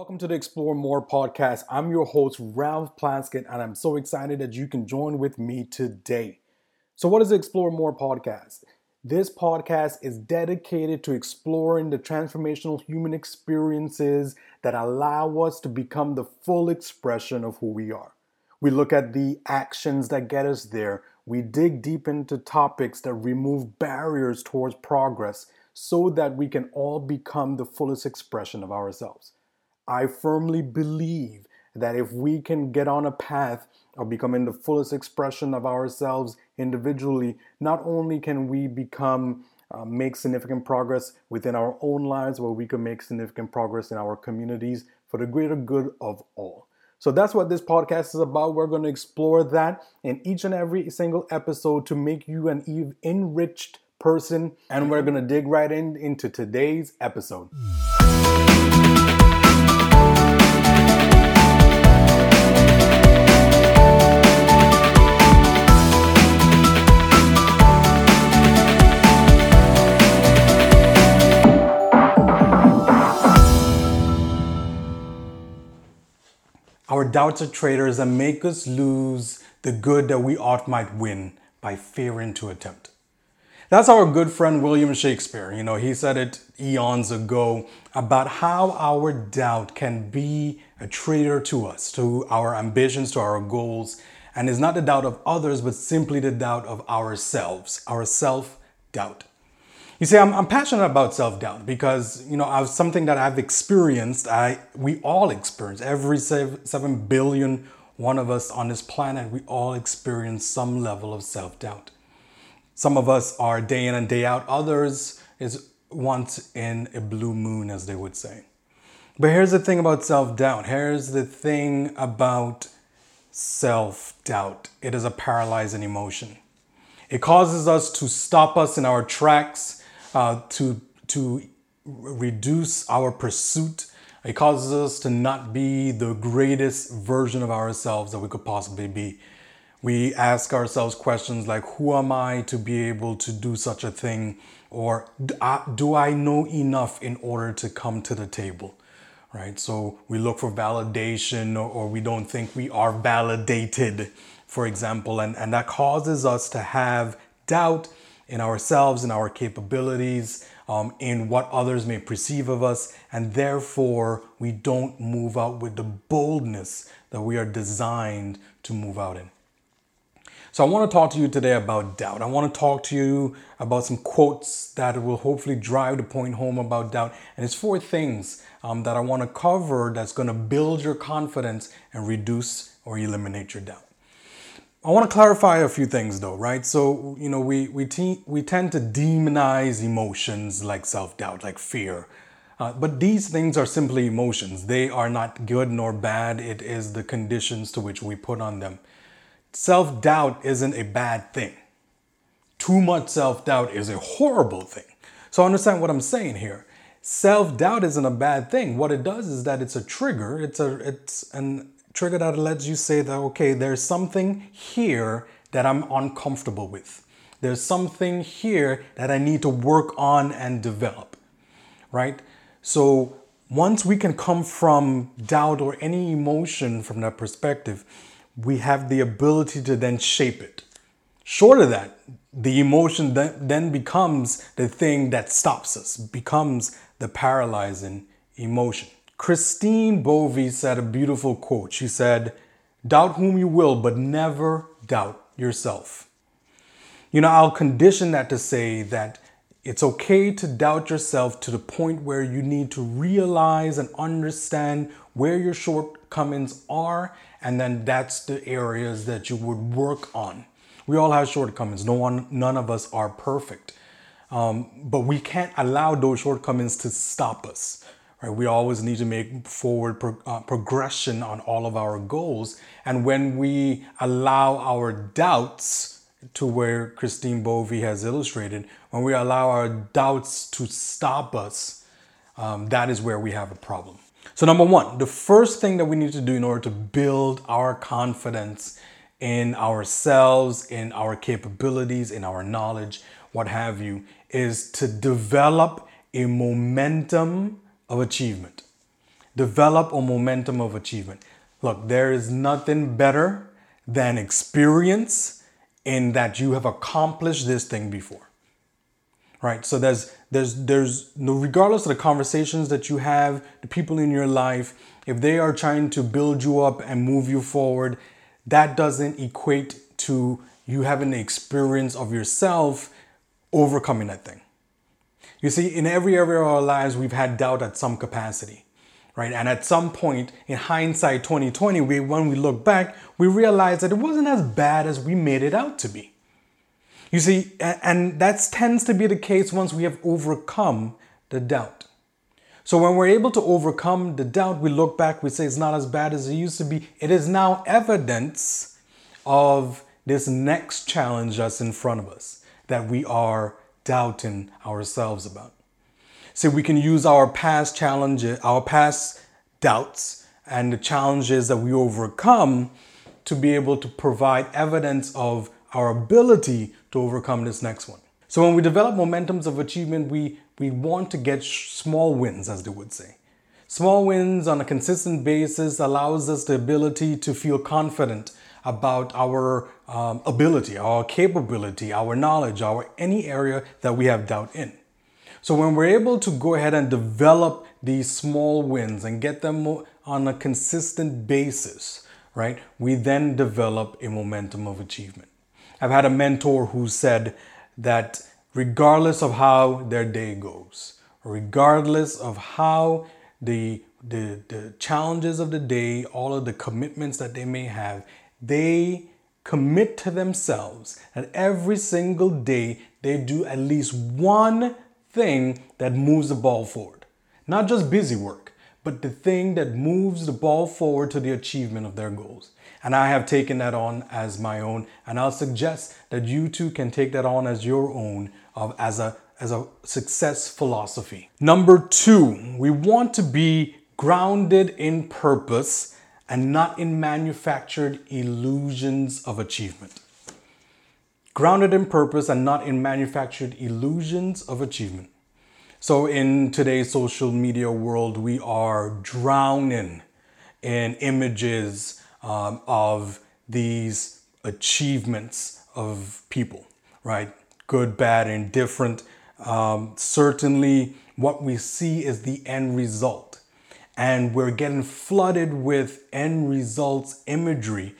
Welcome to the Explore More podcast. I'm your host, Ralph Plaskett, and I'm so excited that you can join with me today. So, what is the Explore More podcast? This podcast is dedicated to exploring the transformational human experiences that allow us to become the full expression of who we are. We look at the actions that get us there. We dig deep into topics that remove barriers towards progress so that we can all become the fullest expression of ourselves. I firmly believe that if we can get on a path of becoming the fullest expression of ourselves individually, not only can we become uh, make significant progress within our own lives, but we can make significant progress in our communities for the greater good of all. So that's what this podcast is about. We're going to explore that in each and every single episode to make you an enriched person. And we're going to dig right in into today's episode. Doubts are traitors and make us lose the good that we ought might win by fearing to attempt. That's our good friend William Shakespeare. You know, he said it eons ago about how our doubt can be a traitor to us, to our ambitions, to our goals, and is not the doubt of others, but simply the doubt of ourselves, our self doubt. You see, I'm, I'm passionate about self-doubt because, you know, I've something that I've experienced, I we all experience, every seven, 7 billion one of us on this planet, we all experience some level of self-doubt. Some of us are day in and day out, others is once in a blue moon, as they would say. But here's the thing about self-doubt. Here's the thing about self-doubt. It is a paralyzing emotion. It causes us to stop us in our tracks uh, to to reduce our pursuit. It causes us to not be the greatest version of ourselves that we could possibly be. We ask ourselves questions like, Who am I to be able to do such a thing? Or do I know enough in order to come to the table? Right? So we look for validation or, or we don't think we are validated, for example, and, and that causes us to have doubt in ourselves, in our capabilities, um, in what others may perceive of us, and therefore we don't move out with the boldness that we are designed to move out in. So, I want to talk to you today about doubt. I want to talk to you about some quotes that will hopefully drive the point home about doubt. And it's four things um, that I want to cover that's going to build your confidence and reduce or eliminate your doubt. I want to clarify a few things though, right? So, you know, we, we, te- we tend to demonize emotions like self doubt, like fear. Uh, but these things are simply emotions. They are not good nor bad. It is the conditions to which we put on them. Self doubt isn't a bad thing. Too much self doubt is a horrible thing. So, understand what I'm saying here. Self doubt isn't a bad thing. What it does is that it's a trigger. It's a it's an trigger that lets you say that, okay, there's something here that I'm uncomfortable with. There's something here that I need to work on and develop, right? So once we can come from doubt or any emotion from that perspective, we have the ability to then shape it. Short of that, the emotion then becomes the thing that stops us, becomes the paralyzing emotion. Christine Bovee said a beautiful quote. She said, Doubt whom you will, but never doubt yourself. You know, I'll condition that to say that it's okay to doubt yourself to the point where you need to realize and understand where your shortcomings are, and then that's the areas that you would work on. We all have shortcomings. No one, none of us are perfect, um, but we can't allow those shortcomings to stop us. Right? We always need to make forward pro- uh, progression on all of our goals. And when we allow our doubts to where Christine Bovee has illustrated, when we allow our doubts to stop us, um, that is where we have a problem. So, number one, the first thing that we need to do in order to build our confidence in ourselves, in our capabilities, in our knowledge, what have you, is to develop a momentum of achievement. develop a momentum of achievement. Look, there is nothing better than experience in that you have accomplished this thing before. Right? So there's there's there's no regardless of the conversations that you have, the people in your life, if they are trying to build you up and move you forward, that doesn't equate to you having the experience of yourself overcoming that thing. You see, in every area of our lives, we've had doubt at some capacity, right? And at some point, in hindsight 2020, we, when we look back, we realize that it wasn't as bad as we made it out to be. You see, and that tends to be the case once we have overcome the doubt. So when we're able to overcome the doubt, we look back, we say it's not as bad as it used to be. It is now evidence of this next challenge that's in front of us that we are doubting ourselves about. See, we can use our past challenges, our past doubts, and the challenges that we overcome to be able to provide evidence of our ability to overcome this next one. So when we develop momentums of achievement, we, we want to get small wins, as they would say. Small wins on a consistent basis allows us the ability to feel confident about our um, ability, our capability, our knowledge, our any area that we have doubt in. So when we're able to go ahead and develop these small wins and get them on a consistent basis, right? We then develop a momentum of achievement. I've had a mentor who said that regardless of how their day goes, regardless of how the the, the challenges of the day, all of the commitments that they may have, they commit to themselves that every single day they do at least one thing that moves the ball forward. Not just busy work, but the thing that moves the ball forward to the achievement of their goals. And I have taken that on as my own, and I'll suggest that you too can take that on as your own of as a as a success philosophy. Number 2, we want to be grounded in purpose and not in manufactured illusions of achievement. Grounded in purpose and not in manufactured illusions of achievement. So, in today's social media world, we are drowning in images um, of these achievements of people, right? Good, bad, indifferent. Um, certainly, what we see is the end result and we're getting flooded with end results imagery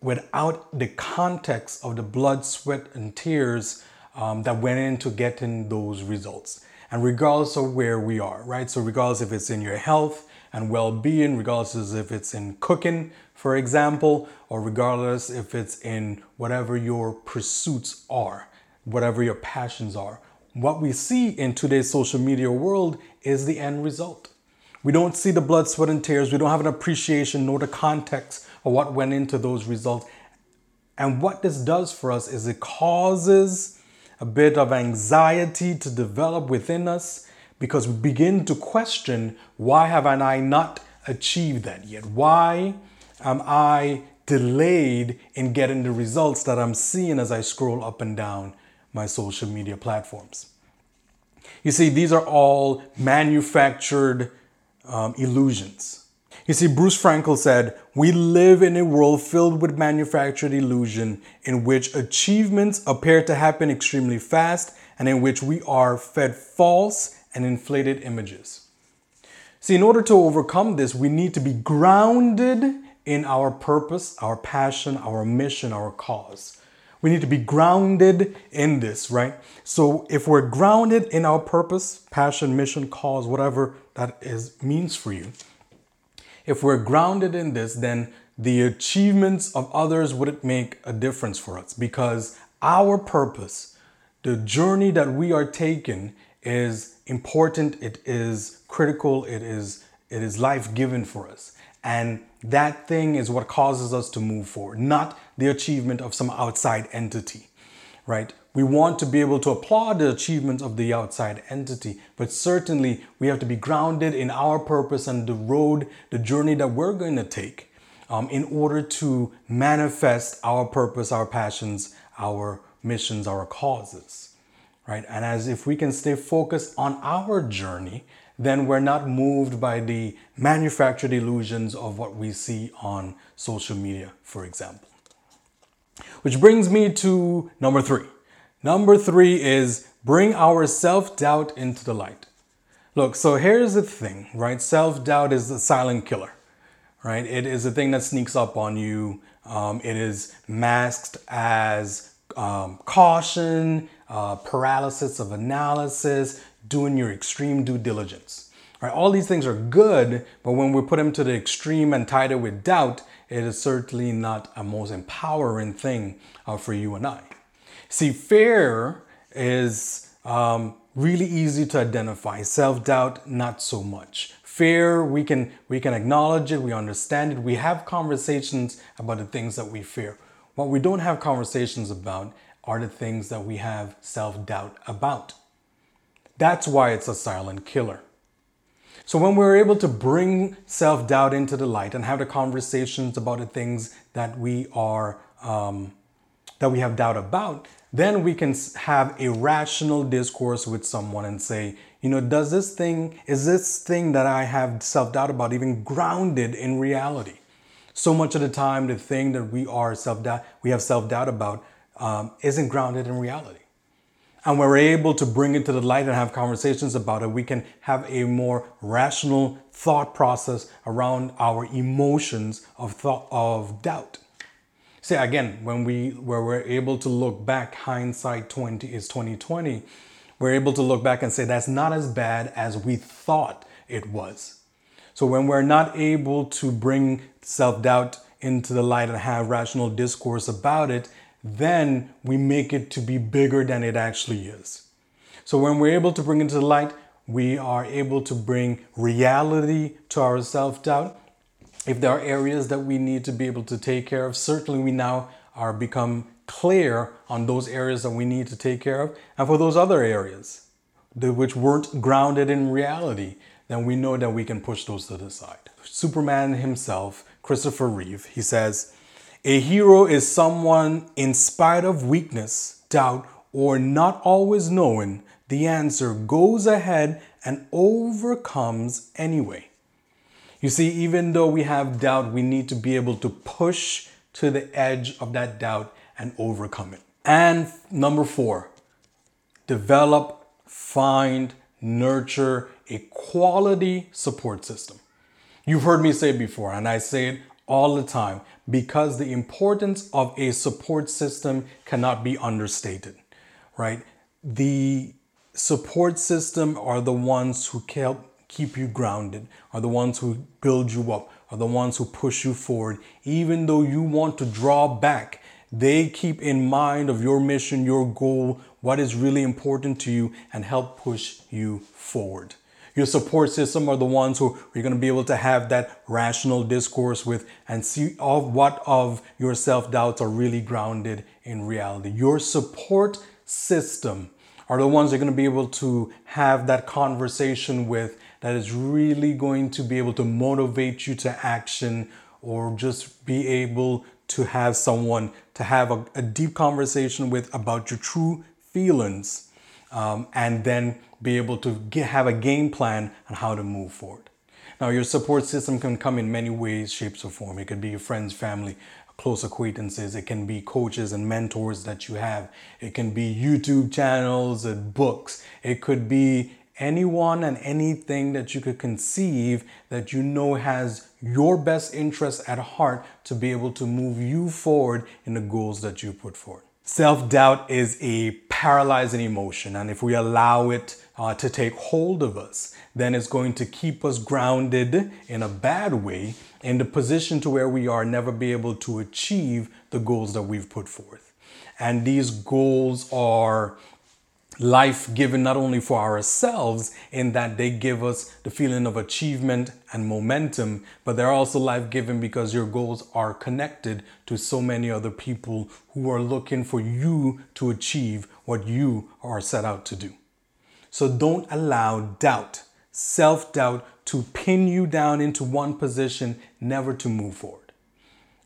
without the context of the blood, sweat, and tears um, that went into getting those results. And regardless of where we are, right? So, regardless if it's in your health and well being, regardless if it's in cooking, for example, or regardless if it's in whatever your pursuits are, whatever your passions are, what we see in today's social media world is the end result. We don't see the blood, sweat, and tears. We don't have an appreciation nor the context of what went into those results. And what this does for us is it causes a bit of anxiety to develop within us because we begin to question why have I not achieved that yet? Why am I delayed in getting the results that I'm seeing as I scroll up and down my social media platforms? You see, these are all manufactured um, illusions. You see, Bruce Frankel said, We live in a world filled with manufactured illusion in which achievements appear to happen extremely fast and in which we are fed false and inflated images. See, in order to overcome this, we need to be grounded in our purpose, our passion, our mission, our cause. We need to be grounded in this, right? So if we're grounded in our purpose, passion, mission, cause, whatever that is means for you, if we're grounded in this, then the achievements of others wouldn't make a difference for us because our purpose, the journey that we are taking is important, it is critical, it is it is life given for us. And that thing is what causes us to move forward, not the achievement of some outside entity, right? We want to be able to applaud the achievements of the outside entity, but certainly we have to be grounded in our purpose and the road, the journey that we're going to take um, in order to manifest our purpose, our passions, our missions, our causes, right? And as if we can stay focused on our journey, then we're not moved by the manufactured illusions of what we see on social media, for example. Which brings me to number three. Number three is bring our self doubt into the light. Look, so here's the thing, right? Self doubt is the silent killer, right? It is a thing that sneaks up on you. Um, it is masked as um, caution, uh, paralysis of analysis, doing your extreme due diligence. Right? All these things are good, but when we put them to the extreme and tied it with doubt, it is certainly not a most empowering thing uh, for you and I. See, fear is um, really easy to identify. Self-doubt, not so much. Fear, we can we can acknowledge it, we understand it, we have conversations about the things that we fear. What we don't have conversations about are the things that we have self-doubt about. That's why it's a silent killer. So when we're able to bring self-doubt into the light and have the conversations about the things that we are um, that we have doubt about, then we can have a rational discourse with someone and say, you know, does this thing, is this thing that I have self-doubt about even grounded in reality? So much of the time, the thing that we are self-doubt, we have self-doubt about um, isn't grounded in reality and we're able to bring it to the light and have conversations about it, we can have a more rational thought process around our emotions of thought of doubt. See again, when we where we're able to look back, hindsight 20 is 2020, we're able to look back and say that's not as bad as we thought it was. So when we're not able to bring self-doubt into the light and have rational discourse about it, then we make it to be bigger than it actually is. So when we're able to bring it to the light, we are able to bring reality to our self doubt. If there are areas that we need to be able to take care of, certainly we now are become clear on those areas that we need to take care of. And for those other areas, which weren't grounded in reality, then we know that we can push those to the side. Superman himself, Christopher Reeve, he says, a hero is someone in spite of weakness, doubt, or not always knowing the answer goes ahead and overcomes anyway. You see, even though we have doubt, we need to be able to push to the edge of that doubt and overcome it. And number four, develop, find, nurture a quality support system. You've heard me say before, and I say it all the time because the importance of a support system cannot be understated, right? The support system are the ones who help keep you grounded, are the ones who build you up, are the ones who push you forward. Even though you want to draw back, they keep in mind of your mission, your goal, what is really important to you, and help push you forward. Your support system are the ones who you're going to be able to have that rational discourse with and see of what of your self-doubts are really grounded in reality. Your support system are the ones you're going to be able to have that conversation with that is really going to be able to motivate you to action or just be able to have someone to have a, a deep conversation with about your true feelings um, and then be able to get, have a game plan on how to move forward. Now, your support system can come in many ways, shapes, or form. It could be your friends, family, close acquaintances. It can be coaches and mentors that you have. It can be YouTube channels and books. It could be anyone and anything that you could conceive that you know has your best interest at heart to be able to move you forward in the goals that you put forward. Self doubt is a paralyzing emotion, and if we allow it uh, to take hold of us, then it's going to keep us grounded in a bad way in the position to where we are never be able to achieve the goals that we've put forth. And these goals are life given not only for ourselves in that they give us the feeling of achievement and momentum, but they're also life given because your goals are connected to so many other people who are looking for you to achieve what you are set out to do. So don't allow doubt, self doubt, to pin you down into one position, never to move forward.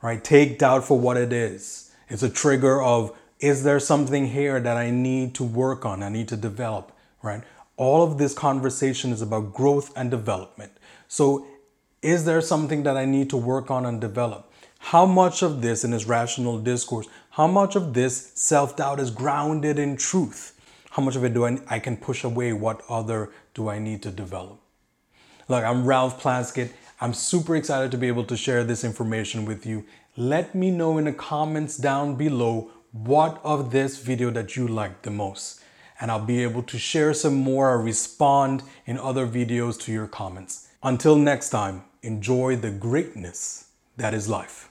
Right? Take doubt for what it is. It's a trigger of is there something here that I need to work on? I need to develop, right? all of this conversation is about growth and development. So, is there something that I need to work on and develop? How much of this in this rational discourse, how much of this self doubt is grounded in truth? How much of it do I, I can push away? What other do I need to develop? Look, I'm Ralph Plaskett. I'm super excited to be able to share this information with you. Let me know in the comments down below what of this video that you liked the most. And I'll be able to share some more or respond in other videos to your comments. Until next time, enjoy the greatness that is life.